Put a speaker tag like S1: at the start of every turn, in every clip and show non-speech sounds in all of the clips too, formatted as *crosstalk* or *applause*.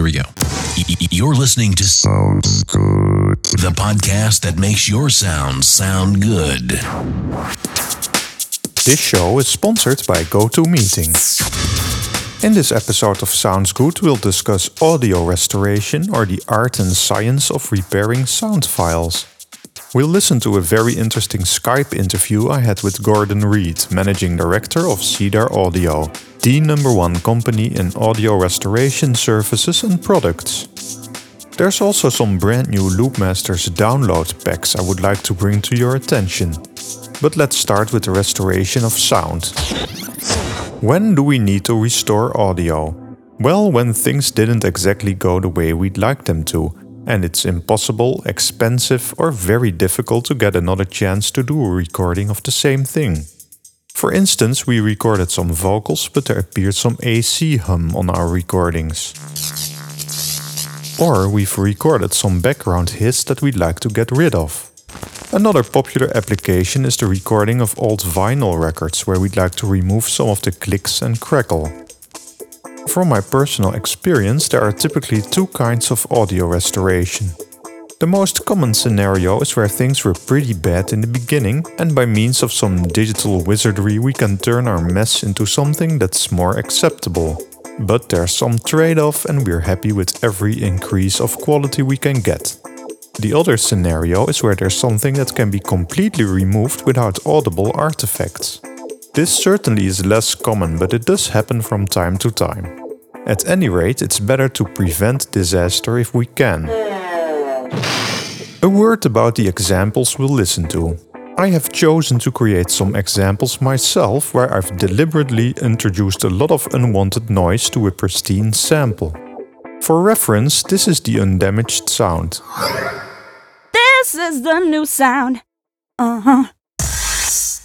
S1: here we go. You're listening to Sounds Good, the podcast that makes your sounds sound good.
S2: This show is sponsored by GoToMeeting. In this episode of Sounds Good, we'll discuss audio restoration or the art and science of repairing sound files. We'll listen to a very interesting Skype interview I had with Gordon Reid, Managing Director of Cedar Audio, the number one company in audio restoration services and products. There's also some brand new Loopmasters download packs I would like to bring to your attention. But let's start with the restoration of sound. When do we need to restore audio? Well, when things didn't exactly go the way we'd like them to, and it's impossible, expensive, or very difficult to get another chance to do a recording of the same thing. For instance, we recorded some vocals, but there appeared some AC hum on our recordings. Or we've recorded some background hiss that we'd like to get rid of. Another popular application is the recording of old vinyl records, where we'd like to remove some of the clicks and crackle. From my personal experience, there are typically two kinds of audio restoration. The most common scenario is where things were pretty bad in the beginning, and by means of some digital wizardry, we can turn our mess into something that's more acceptable. But there's some trade off, and we're happy with every increase of quality we can get. The other scenario is where there's something that can be completely removed without audible artifacts. This certainly is less common, but it does happen from time to time. At any rate, it's better to prevent disaster if we can. A word about the examples we'll listen to. I have chosen to create some examples myself where I've deliberately introduced a lot of unwanted noise to a pristine sample. For reference, this is the undamaged sound.
S3: This is the new sound. Uh huh.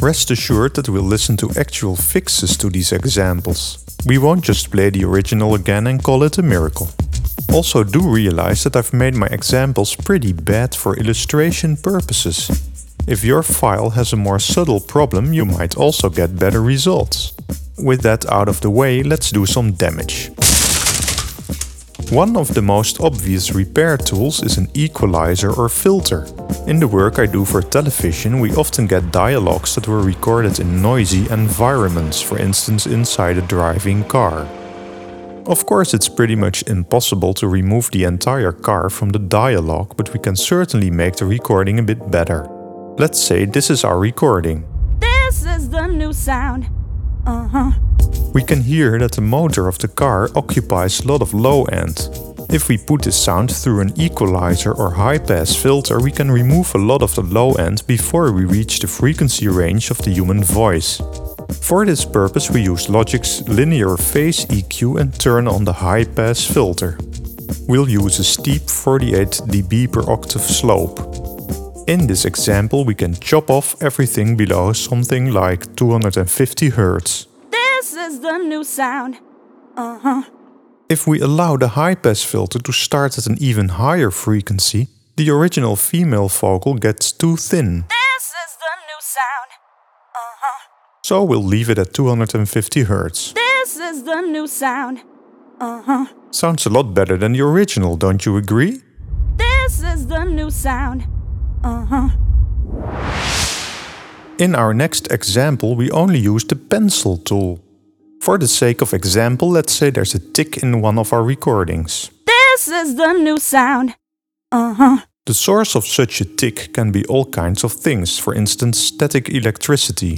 S2: Rest assured that we'll listen to actual fixes to these examples. We won't just play the original again and call it a miracle. Also, do realize that I've made my examples pretty bad for illustration purposes. If your file has a more subtle problem, you might also get better results. With that out of the way, let's do some damage. One of the most obvious repair tools is an equalizer or filter. In the work I do for television, we often get dialogues that were recorded in noisy environments, for instance inside a driving car. Of course, it's pretty much impossible to remove the entire car from the dialogue, but we can certainly make the recording a bit better. Let's say this is our recording.
S3: This is the new sound. Uh huh.
S2: We can hear that the motor of the car occupies a lot of low end. If we put this sound through an equalizer or high pass filter, we can remove a lot of the low end before we reach the frequency range of the human voice. For this purpose, we use Logic's linear phase EQ and turn on the high pass filter. We'll use a steep 48 dB per octave slope. In this example, we can chop off everything below something like 250 Hz.
S3: This is the new sound. Uh huh.
S2: If we allow the high pass filter to start at an even higher frequency, the original female vocal gets too thin.
S3: This is the new sound. Uh huh.
S2: So we'll leave it at 250 Hz.
S3: This is the new sound. Uh huh.
S2: Sounds a lot better than the original, don't you agree?
S3: This is the new sound. Uh huh.
S2: In our next example, we only use the pencil tool. For the sake of example, let's say there's a tick in one of our recordings.
S3: This is the new sound. Uh huh.
S2: The source of such a tick can be all kinds of things, for instance, static electricity.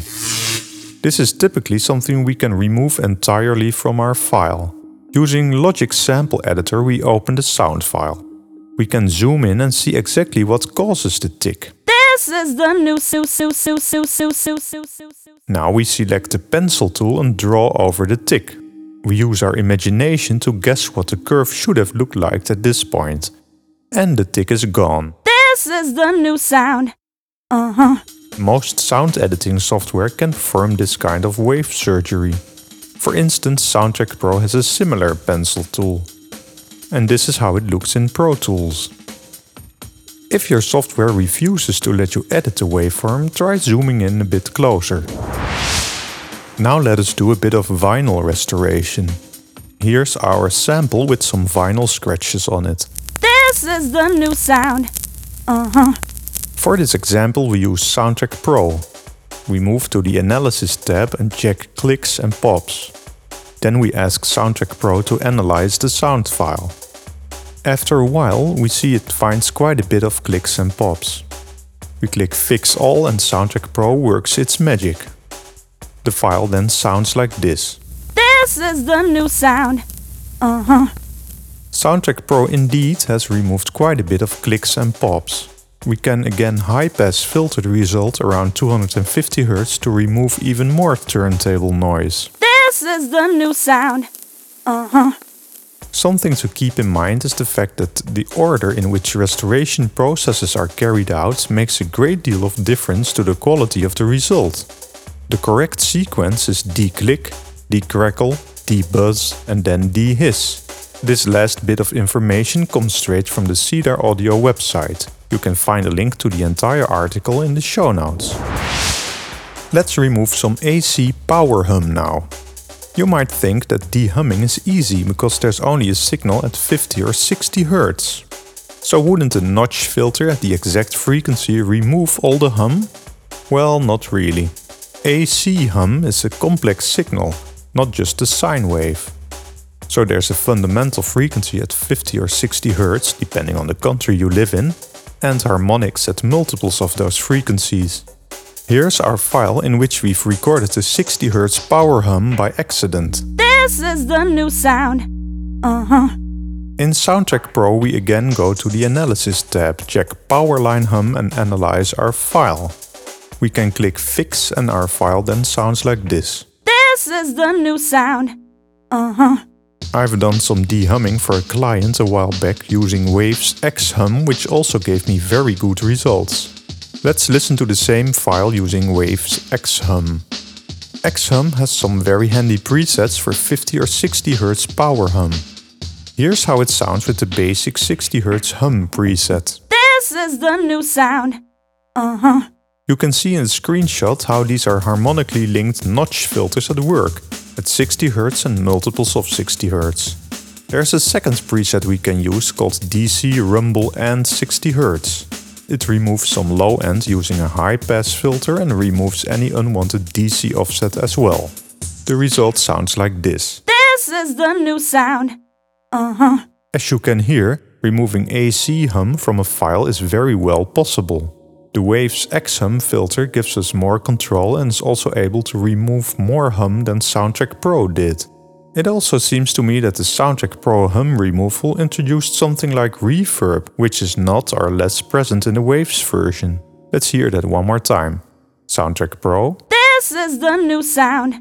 S2: This is typically something we can remove entirely from our file. Using Logic Sample Editor, we open the sound file. We can zoom in and see exactly what causes the tick.
S3: This is the new.
S2: Now we select the pencil tool and draw over the tick. We use our imagination to guess what the curve should have looked like at this point. And the tick is gone.
S3: This is the new sound. Uh huh.
S2: Most sound editing software can perform this kind of wave surgery. For instance, Soundtrack Pro has a similar pencil tool. And this is how it looks in Pro Tools. If your software refuses to let you edit the waveform, try zooming in a bit closer. Now let us do a bit of vinyl restoration. Here's our sample with some vinyl scratches on it.
S3: This is the new sound. Uh huh.
S2: For this example we use Soundtrack Pro. We move to the Analysis tab and check clicks and pops. Then we ask Soundtrack Pro to analyze the sound file. After a while we see it finds quite a bit of clicks and pops. We click Fix All and Soundtrack Pro works its magic. The file then sounds like this.
S3: This is the new sound. Uh huh.
S2: Soundtrack Pro indeed has removed quite a bit of clicks and pops. We can again high-pass filter the result around 250 Hz to remove even more turntable noise.
S3: This is the new sound. Uh huh.
S2: Something to keep in mind is the fact that the order in which restoration processes are carried out makes a great deal of difference to the quality of the result. The correct sequence is declick, decrackle, debuzz and then dehiss. This last bit of information comes straight from the Cedar Audio website. You can find a link to the entire article in the show notes. Let's remove some AC power hum now. You might think that dehumming is easy because there's only a signal at 50 or 60 Hz. So wouldn't a notch filter at the exact frequency remove all the hum? Well, not really. AC hum is a complex signal, not just a sine wave. So there's a fundamental frequency at 50 or 60 Hz, depending on the country you live in, and harmonics at multiples of those frequencies. Here's our file in which we've recorded the 60 Hz power hum by accident.
S3: This is the new sound. Uh huh.
S2: In Soundtrack Pro we again go to the Analysis tab, check Powerline hum and analyze our file. We can click Fix and our file then sounds like this.
S3: This is the new sound. Uh huh.
S2: I've done some dehumming for a client a while back using Waves X Hum, which also gave me very good results. Let's listen to the same file using Waves X Hum. X Hum has some very handy presets for 50 or 60 Hz power hum. Here's how it sounds with the basic 60 Hz hum preset.
S3: This is the new sound. Uh huh.
S2: You can see in the screenshot how these are harmonically linked notch filters at work, at 60 Hz and multiples of 60 Hz. There's a second preset we can use called DC Rumble and 60 Hz. It removes some low end using a high pass filter and removes any unwanted DC offset as well. The result sounds like this.
S3: This is the new sound. Uh huh.
S2: As you can hear, removing AC hum from a file is very well possible. The Waves X hum filter gives us more control and is also able to remove more hum than Soundtrack Pro did. It also seems to me that the Soundtrack Pro hum removal introduced something like reverb, which is not or less present in the Waves version. Let's hear that one more time. Soundtrack Pro
S3: This is the new sound.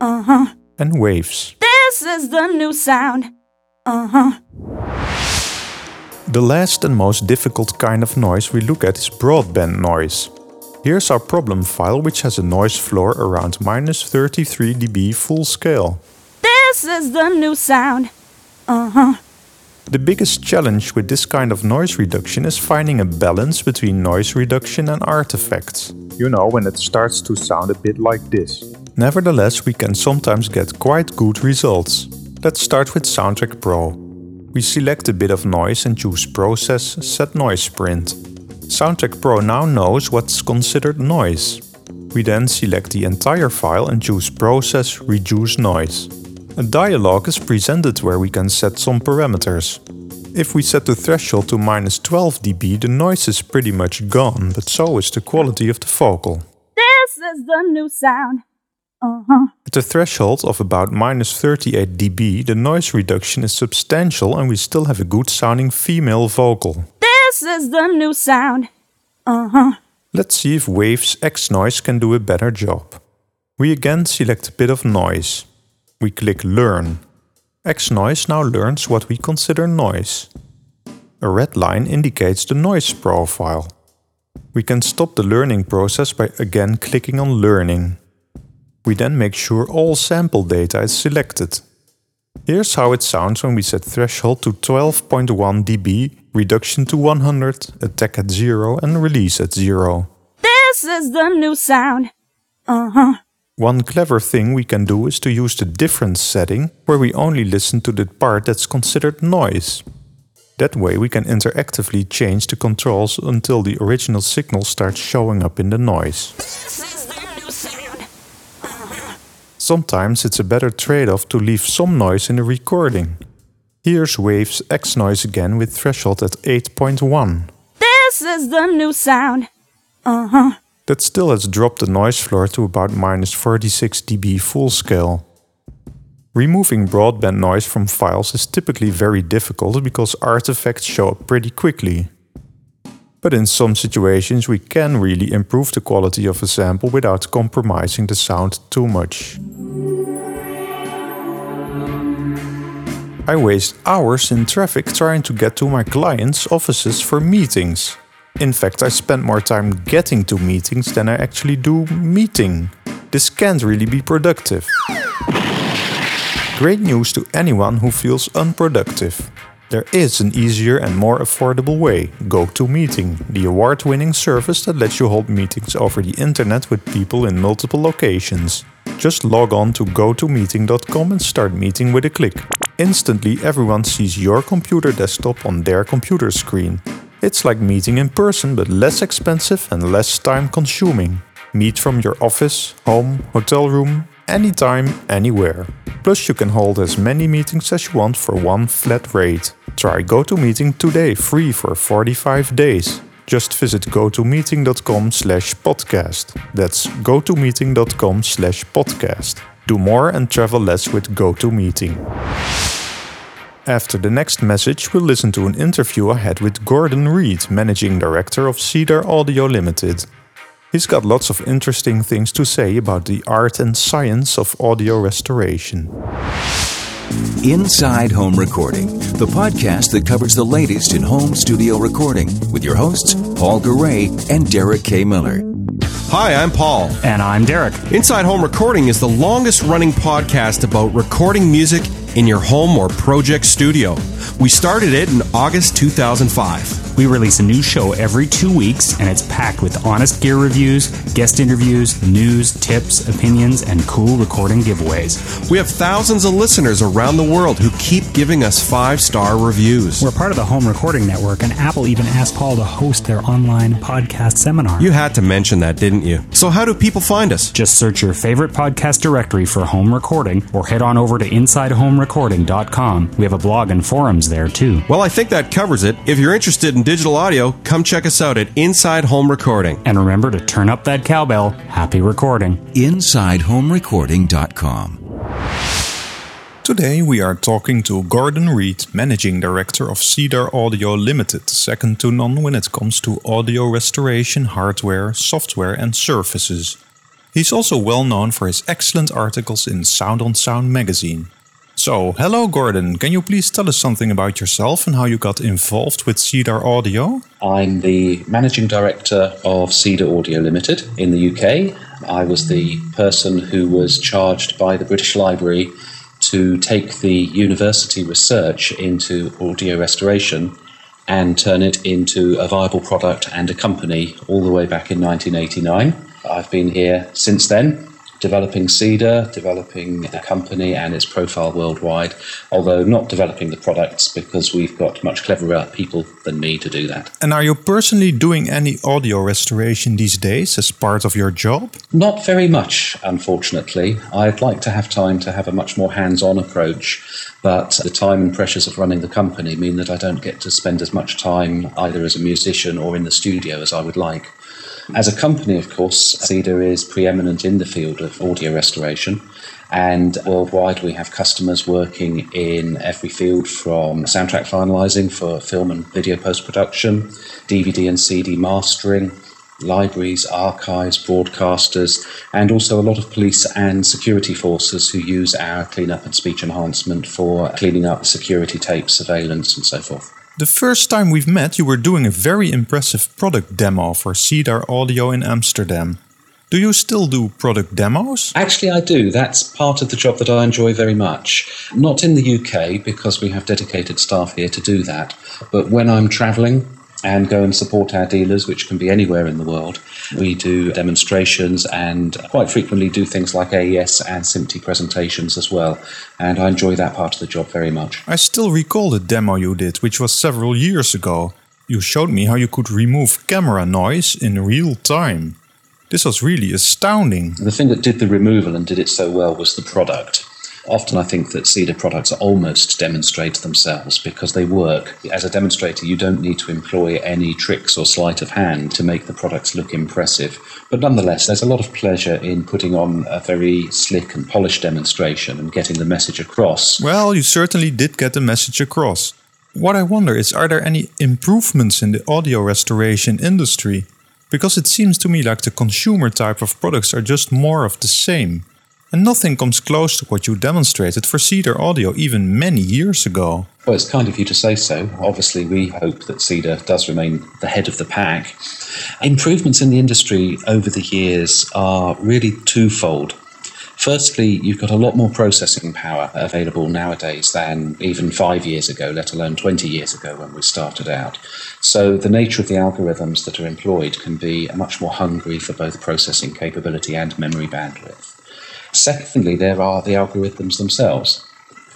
S3: Uh huh.
S2: and Waves.
S3: This is the new sound. Uh huh.
S2: The last and most difficult kind of noise we look at is broadband noise. Here's our problem file which has a noise floor around minus 33 dB full scale.
S3: This is the new sound. Uh huh.
S2: The biggest challenge with this kind of noise reduction is finding a balance between noise reduction and artifacts. You know, when it starts to sound a bit like this. Nevertheless, we can sometimes get quite good results. Let's start with Soundtrack Pro. We select a bit of noise and choose Process Set Noise Print. Soundtrack Pro now knows what's considered noise. We then select the entire file and choose Process Reduce Noise. A dialog is presented where we can set some parameters. If we set the threshold to minus 12 dB, the noise is pretty much gone, but so is the quality of the vocal.
S3: This is the new sound. Uh huh.
S2: At a threshold of about minus 38 dB, the noise reduction is substantial and we still have a good sounding female vocal.
S3: This is the new sound. Uh huh.
S2: Let's see if Waves X Noise can do a better job. We again select a bit of noise. We click Learn. X Noise now learns what we consider noise. A red line indicates the noise profile. We can stop the learning process by again clicking on Learning. We then make sure all sample data is selected. Here's how it sounds when we set threshold to 12.1 dB, reduction to 100, attack at 0 and release at 0.
S3: This is the new sound. Uh huh.
S2: One clever thing we can do is to use the difference setting, where we only listen to the part that's considered noise. That way we can interactively change the controls until the original signal starts showing up in the noise. Sometimes it's a better trade-off to leave some noise in the recording. Here's Waves X noise again with threshold at 8.1.
S3: This is the new sound. Uh huh.
S2: That still has dropped the noise floor to about minus 46 dB full scale. Removing broadband noise from files is typically very difficult because artifacts show up pretty quickly. But in some situations we can really improve the quality of a sample without compromising the sound too much. I waste hours in traffic trying to get to my clients' offices for meetings. In fact, I spend more time getting to meetings than I actually do meeting. This can't really be productive. Great news to anyone who feels unproductive. There is an easier and more affordable way GoToMeeting, the award winning service that lets you hold meetings over the internet with people in multiple locations. Just log on to gotomeeting.com and start meeting with a click. Instantly, everyone sees your computer desktop on their computer screen. It's like meeting in person, but less expensive and less time consuming. Meet from your office, home, hotel room, anytime, anywhere. Plus, you can hold as many meetings as you want for one flat rate. Try GoToMeeting today free for 45 days. Just visit gotomeeting.com slash podcast. That's gotomeeting.com slash podcast. Do more and travel less with GoToMeeting. After the next message, we'll listen to an interview I had with Gordon Reid, Managing Director of Cedar Audio Limited. He's got lots of interesting things to say about the art and science of audio restoration.
S1: Inside Home Recording, the podcast that covers the latest in home studio recording with your hosts, Paul Garay and Derek K. Miller.
S4: Hi, I'm Paul.
S5: And I'm Derek.
S4: Inside Home Recording is the longest running podcast about recording music in your home or project studio. We started it in August 2005.
S5: We release a new show every two weeks, and it's packed with honest gear reviews, guest interviews, news, tips, opinions, and cool recording giveaways.
S4: We have thousands of listeners around the world who keep giving us five star reviews.
S5: We're part of the Home Recording Network, and Apple even asked Paul to host their online podcast seminar.
S4: You had to mention that, didn't you? So, how do people find us?
S5: Just search your favorite podcast directory for home recording, or head on over to InsideHomeRecording.com. We have a blog and forums there, too.
S4: Well, I think that covers it. If you're interested in digital audio, come check us out at Inside Home Recording.
S5: And remember to turn up that cowbell. Happy recording.
S1: InsideHomeRecording.com.
S2: Today we are talking to Gordon Reid, Managing Director of Cedar Audio Limited, second to none when it comes to audio restoration, hardware, software, and services. He's also well known for his excellent articles in Sound on Sound magazine. So, hello Gordon, can you please tell us something about yourself and how you got involved with Cedar Audio?
S6: I'm the managing director of Cedar Audio Limited in the UK. I was the person who was charged by the British Library to take the university research into audio restoration and turn it into a viable product and a company all the way back in 1989. I've been here since then developing Cedar, developing the company and its profile worldwide, although not developing the products because we've got much cleverer people than me to do that.
S2: And are you personally doing any audio restoration these days as part of your job?
S6: Not very much, unfortunately. I'd like to have time to have a much more hands on approach, but the time and pressures of running the company mean that I don't get to spend as much time either as a musician or in the studio as I would like. As a company, of course, Cedar is preeminent in the field of audio restoration. And worldwide, we have customers working in every field from soundtrack finalizing for film and video post production, DVD and CD mastering, libraries, archives, broadcasters, and also a lot of police and security forces who use our cleanup and speech enhancement for cleaning up security tapes, surveillance, and so forth.
S2: The first time we've met, you were doing a very impressive product demo for Cedar Audio in Amsterdam. Do you still do product demos?
S6: Actually, I do. That's part of the job that I enjoy very much. Not in the UK because we have dedicated staff here to do that, but when I'm traveling, and go and support our dealers, which can be anywhere in the world. We do demonstrations and quite frequently do things like AES and SMPTE presentations as well. And I enjoy that part of the job very much.
S2: I still recall the demo you did, which was several years ago. You showed me how you could remove camera noise in real time. This was really astounding.
S6: The thing that did the removal and did it so well was the product. Often I think that Cedar products almost demonstrate themselves because they work. As a demonstrator, you don't need to employ any tricks or sleight of hand to make the products look impressive. But nonetheless, there's a lot of pleasure in putting on a very slick and polished demonstration and getting the message across.
S2: Well, you certainly did get the message across. What I wonder is are there any improvements in the audio restoration industry? Because it seems to me like the consumer type of products are just more of the same and nothing comes close to what you demonstrated for Cedar Audio even many years ago.
S6: Well, it's kind of you to say so. Obviously, we hope that Cedar does remain the head of the pack. Improvements in the industry over the years are really twofold. Firstly, you've got a lot more processing power available nowadays than even five years ago, let alone 20 years ago when we started out. So, the nature of the algorithms that are employed can be much more hungry for both processing capability and memory bandwidth. Secondly, there are the algorithms themselves.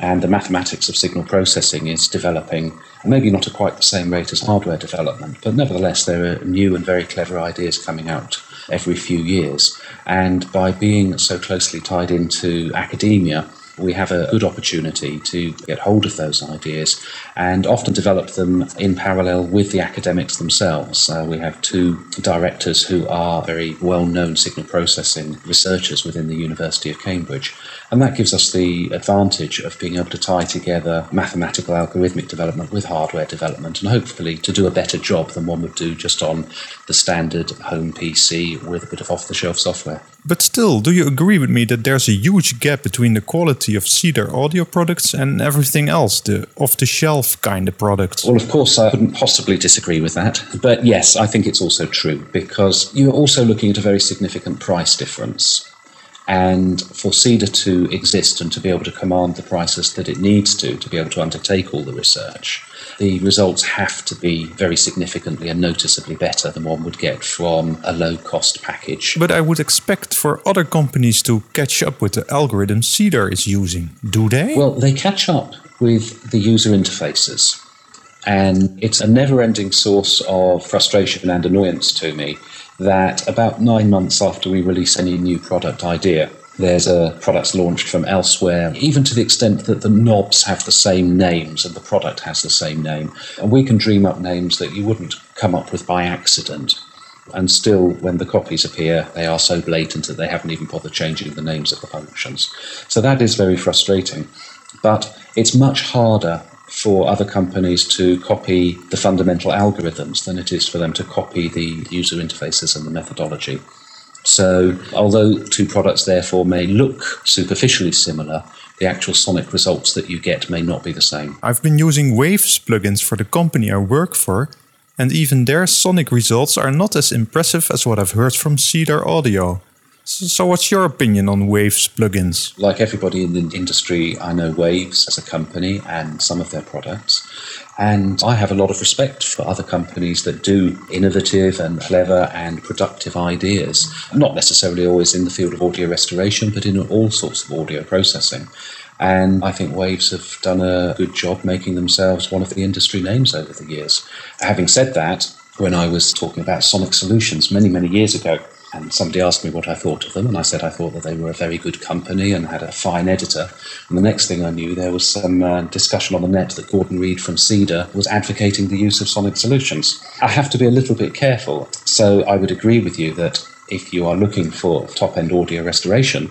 S6: And the mathematics of signal processing is developing, maybe not at quite the same rate as hardware development, but nevertheless, there are new and very clever ideas coming out every few years. And by being so closely tied into academia, we have a good opportunity to get hold of those ideas and often develop them in parallel with the academics themselves. Uh, we have two directors who are very well known signal processing researchers within the University of Cambridge. And that gives us the advantage of being able to tie together mathematical algorithmic development with hardware development and hopefully to do a better job than one would do just on the standard home PC with a bit of off the shelf software.
S2: But still, do you agree with me that there's a huge gap between the quality of Cedar audio products and everything else, the off the shelf kind of products?
S6: Well, of course, I couldn't possibly disagree with that. But yes, I think it's also true because you're also looking at a very significant price difference. And for Cedar to exist and to be able to command the prices that it needs to, to be able to undertake all the research, the results have to be very significantly and noticeably better than one would get from a low cost package.
S2: But I would expect for other companies to catch up with the algorithm Cedar is using, do they?
S6: Well, they catch up with the user interfaces. And it's a never ending source of frustration and annoyance to me that about nine months after we release any new product idea, there's a products launched from elsewhere, even to the extent that the knobs have the same names and the product has the same name. And we can dream up names that you wouldn't come up with by accident. And still, when the copies appear, they are so blatant that they haven't even bothered changing the names of the functions. So that is very frustrating. But it's much harder for other companies to copy the fundamental algorithms than it is for them to copy the user interfaces and the methodology. So, although two products therefore may look superficially similar, the actual sonic results that you get may not be the same.
S2: I've been using Waves plugins for the company I work for, and even their sonic results are not as impressive as what I've heard from Cedar Audio. So, what's your opinion on Waves plugins?
S6: Like everybody in the industry, I know Waves as a company and some of their products. And I have a lot of respect for other companies that do innovative and clever and productive ideas, not necessarily always in the field of audio restoration, but in all sorts of audio processing. And I think Waves have done a good job making themselves one of the industry names over the years. Having said that, when I was talking about Sonic Solutions many, many years ago, and somebody asked me what I thought of them, and I said I thought that they were a very good company and had a fine editor. And the next thing I knew, there was some uh, discussion on the net that Gordon Reid from Cedar was advocating the use of Sonic Solutions. I have to be a little bit careful. So I would agree with you that if you are looking for top end audio restoration,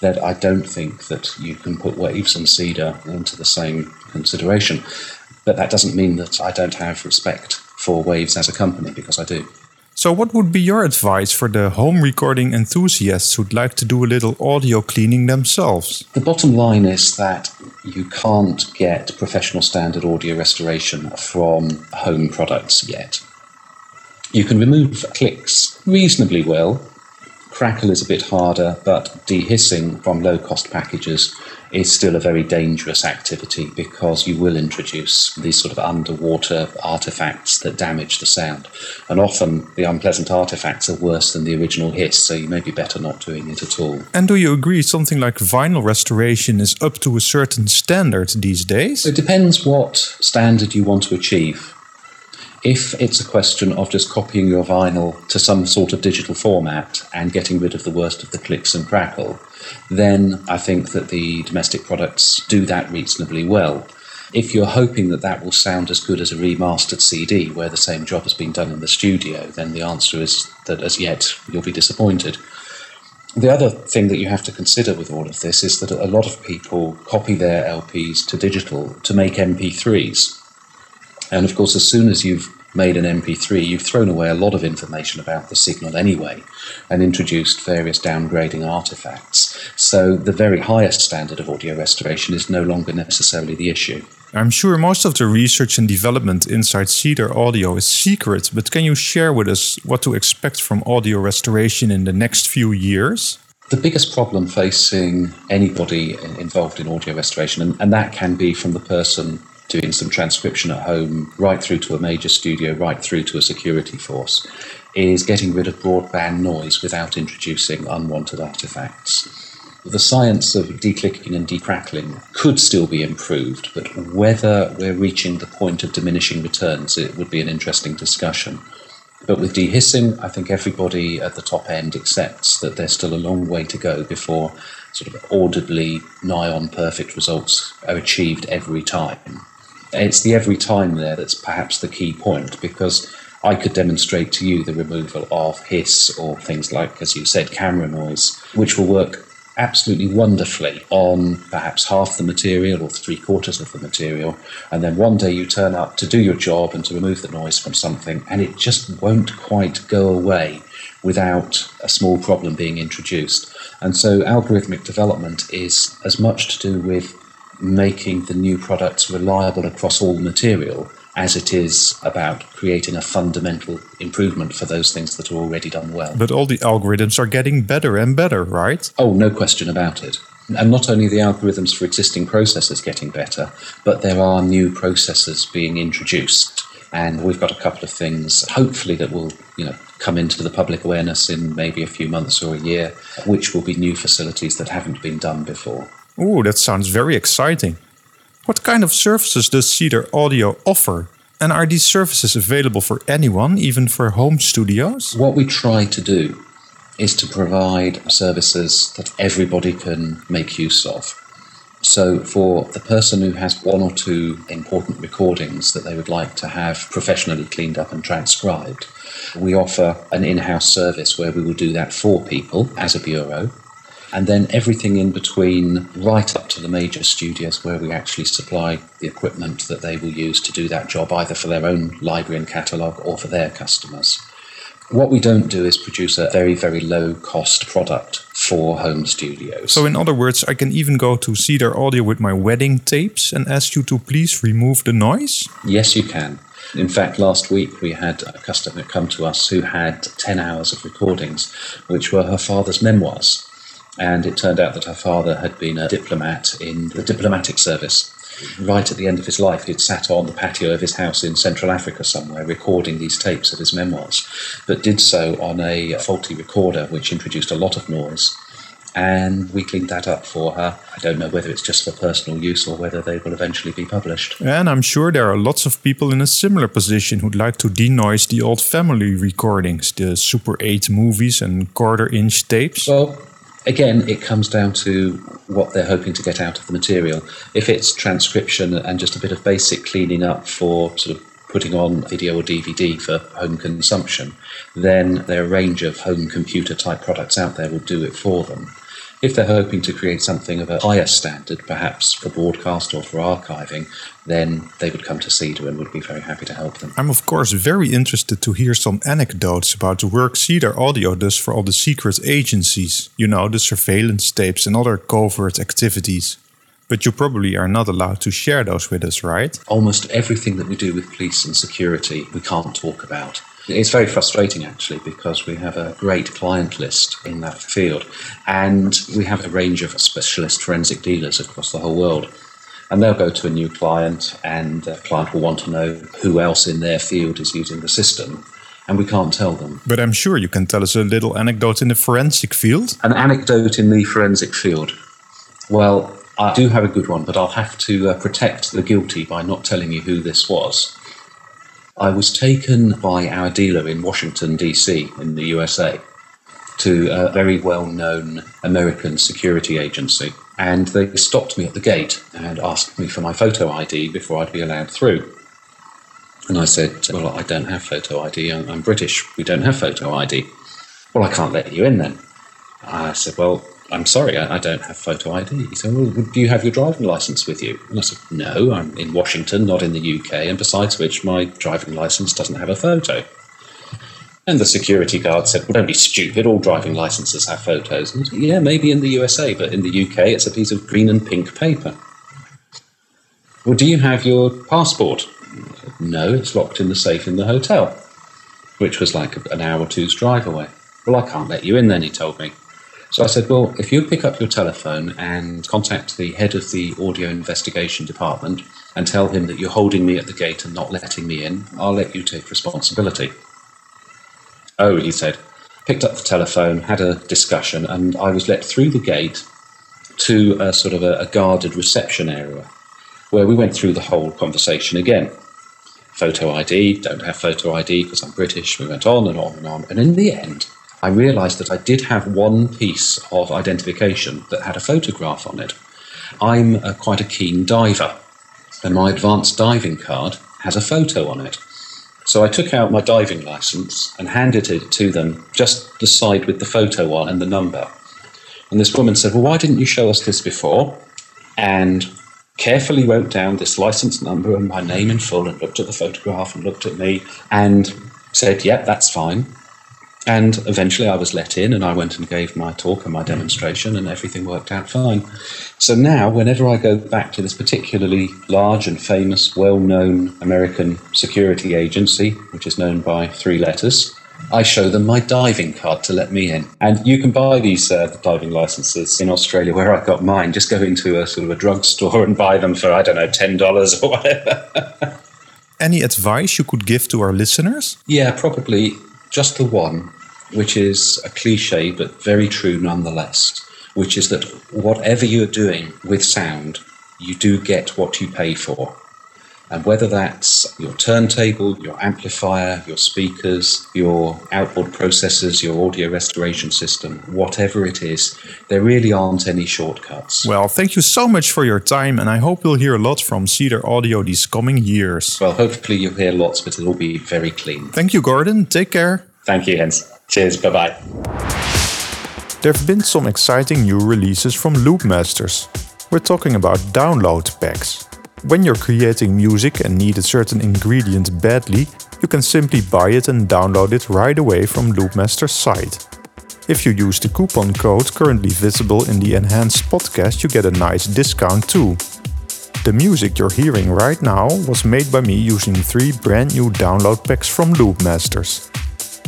S6: that I don't think that you can put Waves and Cedar into the same consideration. But that doesn't mean that I don't have respect for Waves as a company, because I do.
S2: So, what would be your advice for the home recording enthusiasts who'd like to do a little audio cleaning themselves?
S6: The bottom line is that you can't get professional standard audio restoration from home products yet. You can remove clicks reasonably well. Crackle is a bit harder, but dehissing from low cost packages is still a very dangerous activity because you will introduce these sort of underwater artifacts that damage the sound. And often the unpleasant artifacts are worse than the original hiss, so you may be better not doing it at all.
S2: And do you agree something like vinyl restoration is up to a certain standard these days?
S6: It depends what standard you want to achieve. If it's a question of just copying your vinyl to some sort of digital format and getting rid of the worst of the clicks and crackle, then I think that the domestic products do that reasonably well. If you're hoping that that will sound as good as a remastered CD where the same job has been done in the studio, then the answer is that as yet you'll be disappointed. The other thing that you have to consider with all of this is that a lot of people copy their LPs to digital to make MP3s. And of course, as soon as you've made an MP3, you've thrown away a lot of information about the signal anyway and introduced various downgrading artifacts. So the very highest standard of audio restoration is no longer necessarily the issue.
S2: I'm sure most of the research and development inside Cedar Audio is secret, but can you share with us what to expect from audio restoration in the next few years?
S6: The biggest problem facing anybody involved in audio restoration, and, and that can be from the person doing some transcription at home, right through to a major studio, right through to a security force, is getting rid of broadband noise without introducing unwanted artifacts. The science of declicking and decrackling could still be improved, but whether we're reaching the point of diminishing returns, it would be an interesting discussion. But with dehissing, I think everybody at the top end accepts that there's still a long way to go before sort of audibly nigh on perfect results are achieved every time. It's the every time there that's perhaps the key point because I could demonstrate to you the removal of hiss or things like, as you said, camera noise, which will work absolutely wonderfully on perhaps half the material or three quarters of the material. And then one day you turn up to do your job and to remove the noise from something, and it just won't quite go away without a small problem being introduced. And so algorithmic development is as much to do with making the new products reliable across all material as it is about creating a fundamental improvement for those things that are already done well.
S2: But all the algorithms are getting better and better, right?
S6: Oh, no question about it. And not only the algorithms for existing processes getting better, but there are new processes being introduced. And we've got a couple of things, hopefully, that will you know, come into the public awareness in maybe a few months or a year, which will be new facilities that haven't been done before.
S2: Oh, that sounds very exciting. What kind of services does Cedar Audio offer? And are these services available for anyone, even for home studios?
S6: What we try to do is to provide services that everybody can make use of. So, for the person who has one or two important recordings that they would like to have professionally cleaned up and transcribed, we offer an in house service where we will do that for people as a bureau and then everything in between, right up to the major studios where we actually supply the equipment that they will use to do that job, either for their own library and catalogue or for their customers. What we don't do is produce a very, very low cost product for home studios.
S2: So, in other words, I can even go to Cedar Audio with my wedding tapes and ask you to please remove the noise?
S6: Yes, you can. In fact, last week we had a customer come to us who had 10 hours of recordings, which were her father's memoirs. And it turned out that her father had been a diplomat in the diplomatic service. Right at the end of his life, he'd sat on the patio of his house in Central Africa somewhere recording these tapes of his memoirs, but did so on a faulty recorder which introduced a lot of noise. And we cleaned that up for her. I don't know whether it's just for personal use or whether they will eventually be published.
S2: And I'm sure there are lots of people in a similar position who'd like to denoise the old family recordings, the Super 8 movies and quarter inch tapes.
S6: Well, again, it comes down to what they're hoping to get out of the material. If it's transcription and just a bit of basic cleaning up for sort of putting on video or DVD for home consumption, then there are a range of home computer type products out there will do it for them. If they're hoping to create something of a higher standard, perhaps for broadcast or for archiving, then they would come to Cedar and would be very happy to help them.
S2: I'm, of course, very interested to hear some anecdotes about the work Cedar Audio does for all the secret agencies, you know, the surveillance tapes and other covert activities. But you probably are not allowed to share those with us, right?
S6: Almost everything that we do with police and security, we can't talk about. It's very frustrating actually because we have a great client list in that field and we have a range of specialist forensic dealers across the whole world. And they'll go to a new client and the client will want to know who else in their field is using the system and we can't tell them.
S2: But I'm sure you can tell us a little anecdote in the forensic field.
S6: An anecdote in the forensic field. Well, I do have a good one, but I'll have to uh, protect the guilty by not telling you who this was. I was taken by our dealer in Washington, D.C., in the USA, to a very well known American security agency. And they stopped me at the gate and asked me for my photo ID before I'd be allowed through. And I said, Well, I don't have photo ID. I'm, I'm British. We don't have photo ID. Well, I can't let you in then. I said, Well, I'm sorry, I, I, don't have photo ID. He said, Well, do you have your driving license with you? And I said, No, I'm in Washington, not in the UK, and besides which, my driving license doesn't have a photo. And the security guard said, Well, don't be stupid, all driving licenses have photos. And Yeah, maybe in the USA, but in the UK, it's a piece of green and pink paper. Well, do you have your passport? Said, no, it's locked in the safe in the hotel, which was like an hour or two's drive away. Well, I can't let you in then, he told me. So I said, Well, if you pick up your telephone and contact the head of the audio investigation department and tell him that you're holding me at the gate and not letting me in, I'll let you take responsibility. Oh, he said. Picked up the telephone, had a discussion, and I was let through the gate to a sort of a, a guarded reception area where we went through the whole conversation again. Photo ID, don't have photo ID because I'm British. We went on and on and on. And in the end, I realised that I did have one piece of identification that had a photograph on it. I'm a, quite a keen diver, and my advanced diving card has a photo on it. So I took out my diving license and handed it to them, just the side with the photo on and the number. And this woman said, Well, why didn't you show us this before? And carefully wrote down this license number and my name in full and looked at the photograph and looked at me and said, Yep, that's fine. And eventually I was let in and I went and gave my talk and my demonstration and everything worked out fine. So now, whenever I go back to this particularly large and famous, well known American security agency, which is known by three letters, I show them my diving card to let me in. And you can buy these uh, diving licenses in Australia where I got mine. Just go into a sort of a drugstore and buy them for, I don't know, $10 or whatever. *laughs*
S2: Any advice you could give to our listeners?
S6: Yeah, probably just the one, which is a cliche but very true nonetheless, which is that whatever you're doing with sound, you do get what you pay for. And whether that's your turntable, your amplifier, your speakers, your outboard processors, your audio restoration system, whatever it is, there really aren't any shortcuts.
S2: Well, thank you so much for your time, and I hope you'll hear a lot from Cedar Audio these coming years.
S6: Well, hopefully you'll hear lots, but it'll be very clean.
S2: Thank you, Gordon. Take care.
S6: Thank you, Hens. Cheers. Bye bye.
S2: There have been some exciting new releases from Loopmasters. We're talking about download packs. When you're creating music and need a certain ingredient badly, you can simply buy it and download it right away from Loopmaster's site. If you use the coupon code currently visible in the enhanced podcast, you get a nice discount too. The music you're hearing right now was made by me using three brand new download packs from Loopmasters.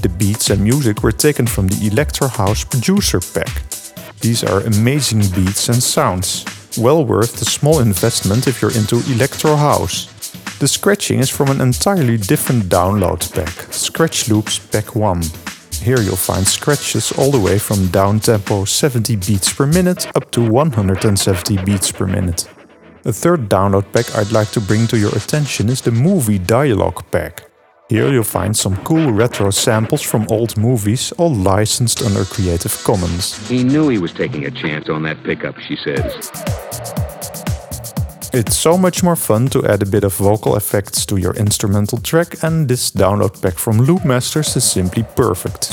S2: The beats and music were taken from the Electro House Producer Pack. These are amazing beats and sounds well worth the small investment if you're into electro house. The scratching is from an entirely different download pack, Scratch Loops Pack 1. Here you'll find scratches all the way from down tempo 70 beats per minute up to 170 beats per minute. A third download pack I'd like to bring to your attention is the Movie Dialogue Pack. Here you'll find some cool retro samples from old movies, all licensed under Creative Commons.
S7: He knew he was taking a chance on that pickup, she says.
S2: It's so much more fun to add a bit of vocal effects to your instrumental track, and this download pack from Loopmasters is simply perfect.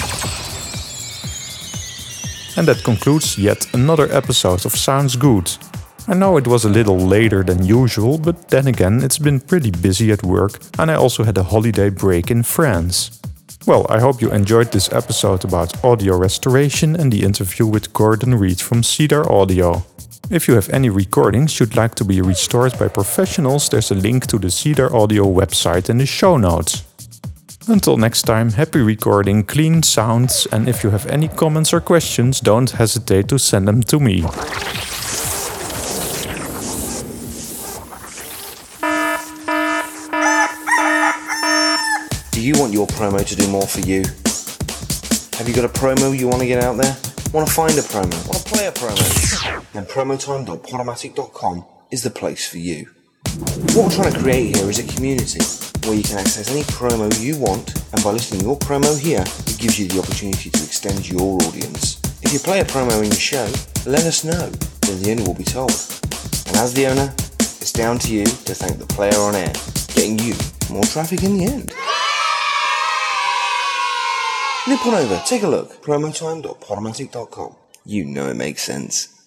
S2: And that concludes yet another episode of Sounds Good. I know it was a little later than usual, but then again, it's been pretty busy at work, and I also had a holiday break in France. Well, I hope you enjoyed this episode about audio restoration and the interview with Gordon Reid from Cedar Audio. If you have any recordings you'd like to be restored by professionals, there's a link to the Cedar Audio website in the show notes. Until next time, happy recording, clean sounds, and if you have any comments or questions, don't hesitate to send them to me.
S8: Your promo to do more for you? Have you got a promo you want to get out there? Want to find a promo? Want to play a promo? Then promotime.podomatic.com is the place for you. What we're trying to create here is a community where you can access any promo you want, and by listing your promo here, it gives you the opportunity to extend your audience. If you play a promo in your show, let us know, then the owner will be told. And as the owner, it's down to you to thank the player on air, getting you more traffic in the end. Nip on over, take a look. Promotime.podomatic.com. You know it makes sense.